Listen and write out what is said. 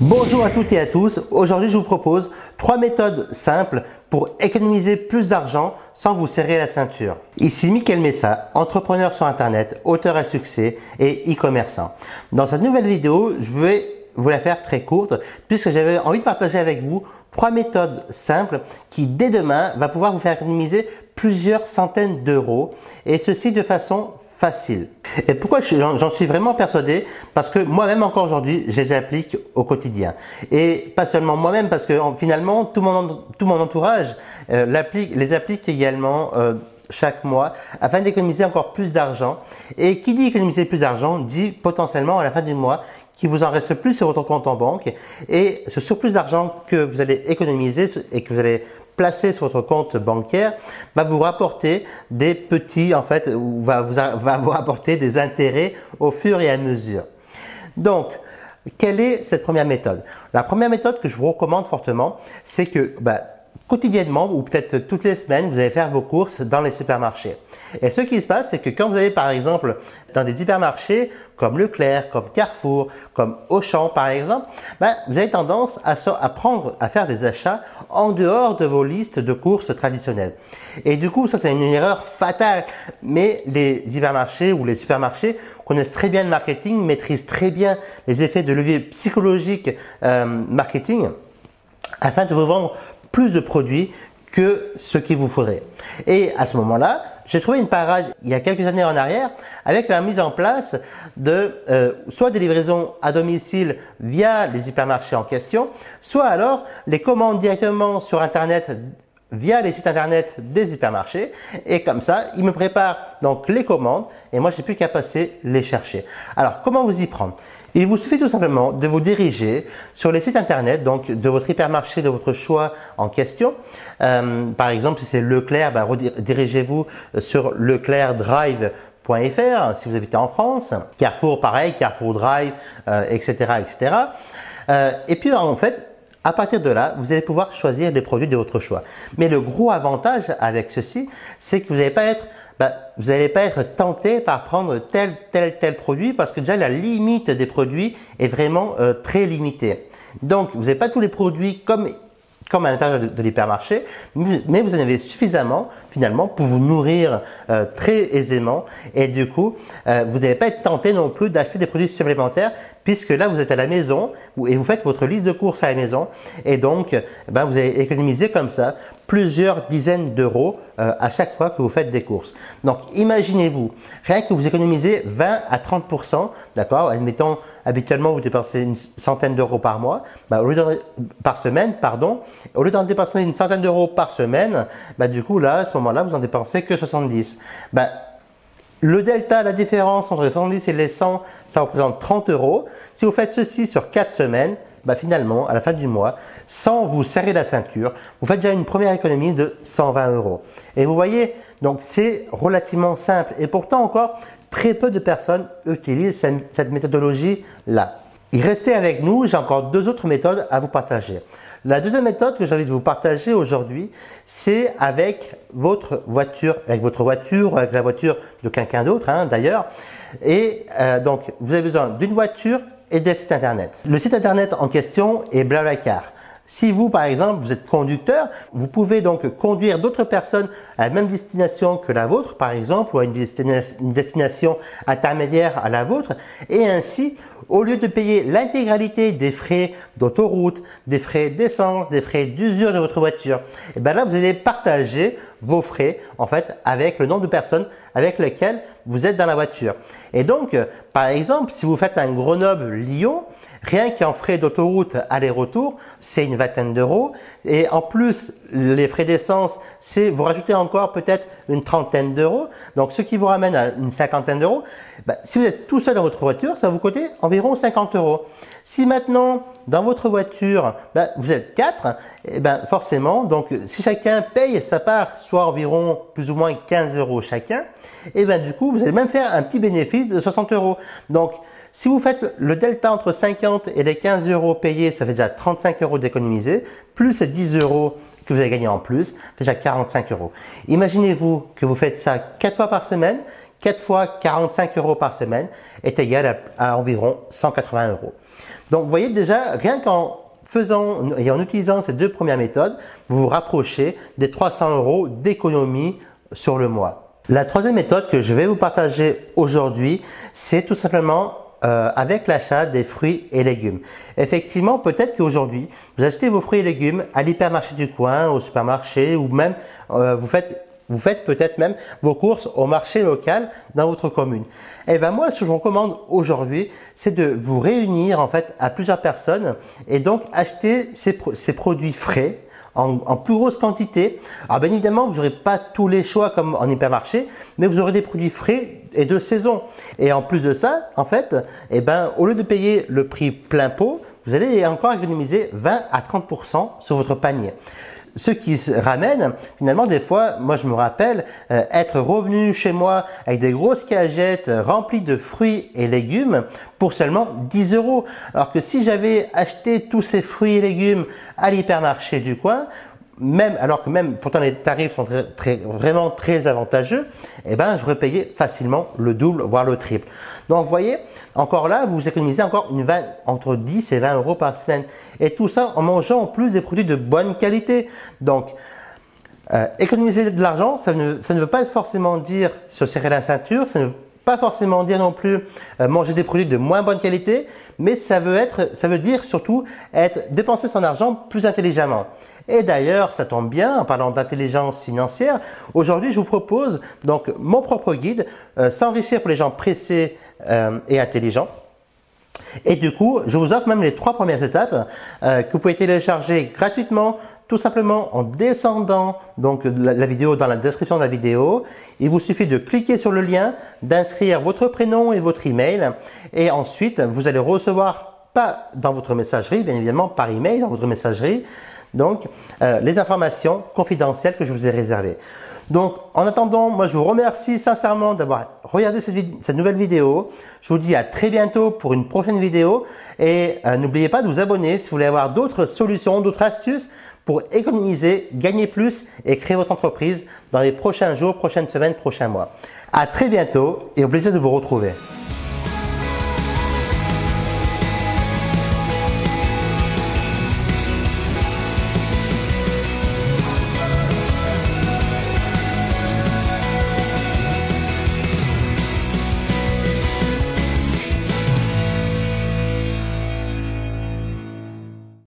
Bonjour à toutes et à tous. Aujourd'hui, je vous propose trois méthodes simples pour économiser plus d'argent sans vous serrer la ceinture. Ici Mickaël Messa, entrepreneur sur Internet, auteur à succès et e-commerçant. Dans cette nouvelle vidéo, je vais vous la faire très courte puisque j'avais envie de partager avec vous trois méthodes simples qui dès demain va pouvoir vous faire économiser plusieurs centaines d'euros et ceci de façon facile. Et pourquoi j'en suis vraiment persuadé? Parce que moi-même encore aujourd'hui, je les applique au quotidien. Et pas seulement moi-même, parce que finalement, tout mon, tout mon entourage euh, les applique également euh, chaque mois afin d'économiser encore plus d'argent. Et qui dit économiser plus d'argent dit potentiellement à la fin du mois qu'il vous en reste plus sur votre compte en banque et ce surplus d'argent que vous allez économiser et que vous allez placer sur votre compte bancaire va vous rapporter des petits, en fait, va vous, va vous rapporter des intérêts au fur et à mesure. Donc, quelle est cette première méthode? La première méthode que je vous recommande fortement, c'est que bah, quotidiennement ou peut-être toutes les semaines, vous allez faire vos courses dans les supermarchés. Et ce qui se passe, c'est que quand vous allez par exemple dans des hypermarchés comme Leclerc, comme Carrefour, comme Auchan par exemple, ben, vous avez tendance à, à, prendre, à faire des achats en dehors de vos listes de courses traditionnelles. Et du coup, ça c'est une erreur fatale. Mais les hypermarchés ou les supermarchés connaissent très bien le marketing, maîtrisent très bien les effets de levier psychologique euh, marketing afin de vous vendre plus de produits que ce qu'il vous faudrait. Et à ce moment-là, j'ai trouvé une parade il y a quelques années en arrière avec la mise en place de euh, soit des livraisons à domicile via les hypermarchés en question, soit alors les commandes directement sur Internet via les sites internet des hypermarchés et comme ça, ils me préparent donc les commandes et moi, j'ai plus qu'à passer les chercher. Alors, comment vous y prendre? Il vous suffit tout simplement de vous diriger sur les sites internet donc de votre hypermarché de votre choix en question. Euh, par exemple, si c'est Leclerc, ben, redirigez-vous sur leclercdrive.fr si vous habitez en France. Carrefour, pareil, Carrefour Drive, etc., euh, etc. Euh, et puis en fait, à partir de là, vous allez pouvoir choisir les produits de votre choix. Mais le gros avantage avec ceci, c'est que vous n'allez pas être vous n'allez pas être tenté par prendre tel, tel, tel produit parce que déjà la limite des produits est vraiment euh, très limitée. Donc, vous n'avez pas tous les produits comme comme à l'intérieur de, l'hypermarché, mais vous en avez suffisamment finalement pour vous nourrir euh, très aisément et du coup, euh, vous n'allez pas être tenté non plus d'acheter des produits supplémentaires puisque là, vous êtes à la maison et vous faites votre liste de courses à la maison et donc, eh ben, vous allez économiser comme ça plusieurs dizaines d'euros euh, à chaque fois que vous faites des courses. Donc, imaginez-vous, rien que vous économisez 20 à 30%, d'accord Admettons, habituellement, vous dépensez une centaine d'euros par mois, bah, au lieu par semaine, pardon, au lieu d'en dépenser une centaine d'euros par semaine, bah, du coup, là, à ce moment-là, vous en dépensez que 70. Bah, le delta, la différence entre les 70 et les 100, ça représente 30 euros. Si vous faites ceci sur 4 semaines, bah finalement, à la fin du mois, sans vous serrer la ceinture, vous faites déjà une première économie de 120 euros. Et vous voyez, donc c'est relativement simple. Et pourtant encore, très peu de personnes utilisent cette méthodologie-là. Et restez avec nous, j'ai encore deux autres méthodes à vous partager. La deuxième méthode que j'ai envie de vous partager aujourd'hui, c'est avec votre voiture, avec votre voiture, avec la voiture de quelqu'un d'autre hein, d'ailleurs. Et euh, donc, vous avez besoin d'une voiture et des sites internet. Le site internet en question est Blablacar. Si vous, par exemple, vous êtes conducteur, vous pouvez donc conduire d'autres personnes à la même destination que la vôtre, par exemple, ou à une, destination intermédiaire à la vôtre, et ainsi, au lieu de payer l'intégralité des frais d'autoroute, des frais d'essence, des frais d'usure de votre voiture, et eh bien là, vous allez partager vos frais, en fait, avec le nombre de personnes avec lesquelles vous êtes dans la voiture. Et donc, par exemple, si vous faites un Grenoble-Lyon, Rien qu'en frais d'autoroute aller-retour, c'est une vingtaine d'euros. Et en plus, les frais d'essence, c'est vous rajoutez encore peut-être une trentaine d'euros. Donc, ce qui vous ramène à une cinquantaine d'euros. Ben, si vous êtes tout seul dans votre voiture, ça vous coûter environ 50 euros. Si maintenant, dans votre voiture, ben, vous êtes quatre, et ben, forcément, donc si chacun paye sa part, soit environ plus ou moins 15 euros chacun, et ben, du coup, vous allez même faire un petit bénéfice de 60 euros. Donc, si vous faites le delta entre 50 et les 15 euros payés, ça fait déjà 35 euros d'économiser, plus les 10 euros que vous avez gagné en plus, déjà 45 euros. Imaginez-vous que vous faites ça 4 fois par semaine, 4 fois 45 euros par semaine est égal à, environ 180 euros. Donc vous voyez déjà, rien qu'en faisant et en utilisant ces deux premières méthodes, vous vous rapprochez des 300 euros d'économie sur le mois. La troisième méthode que je vais vous partager aujourd'hui, c'est tout simplement euh, avec l'achat des fruits et légumes. Effectivement, peut-être qu'aujourd'hui, vous achetez vos fruits et légumes à l'hypermarché du coin, au supermarché, ou même euh, vous faites vous faites peut-être même vos courses au marché local dans votre commune. Et eh ben moi, ce que je recommande aujourd'hui, c'est de vous réunir en fait à plusieurs personnes et donc acheter ces, produits frais en, en, plus grosse quantité. Alors bien évidemment, vous n'aurez pas tous les choix comme en hypermarché, mais vous aurez des produits frais et de saison. Et en plus de ça, en fait, eh ben, au lieu de payer le prix plein pot, vous allez encore économiser 20 à 30% sur votre panier ce qui ramène, finalement, des fois, moi je me rappelle euh, être revenu chez moi avec des grosses cagettes remplies de fruits et légumes pour seulement 10 euros. Alors que si j'avais acheté tous ces fruits et légumes à l'hypermarché du coin, même, alors que même, pourtant les tarifs sont très, vraiment très avantageux, eh ben, j'aurais payé facilement le double, voire le triple. Donc, vous voyez, encore là, vous économisez encore une 20, entre 10 et 20 euros par semaine. Et tout ça en mangeant en plus des produits de bonne qualité. Donc, euh, économiser de l'argent, ça ne, ça ne veut pas forcément dire se serrer la ceinture, ça ne veut pas forcément dire non plus euh, manger des produits de moins bonne qualité, mais ça veut, être, ça veut dire surtout être dépenser son argent plus intelligemment. Et d'ailleurs, ça tombe bien, en parlant d'intelligence financière, aujourd'hui je vous propose donc mon propre guide, euh, S'enrichir pour les gens pressés euh, et intelligents. Et du coup, je vous offre même les trois premières étapes euh, que vous pouvez télécharger gratuitement, tout simplement en descendant donc la, vidéo dans la description de la vidéo. Il vous suffit de cliquer sur le lien, d'inscrire votre prénom et votre email, et ensuite vous allez recevoir pas dans votre messagerie, bien évidemment par email dans votre messagerie, donc euh, les informations confidentielles que je vous ai réservées. Donc en attendant, moi je vous remercie sincèrement d'avoir regardé cette, nouvelle vidéo. Je vous dis à très bientôt pour une prochaine vidéo et euh, n'oubliez pas de vous abonner si vous voulez avoir d'autres solutions, d'autres astuces pour économiser, gagner plus et créer votre entreprise dans les prochains jours, prochaines semaines, prochains mois. À très bientôt et au plaisir de vous retrouver.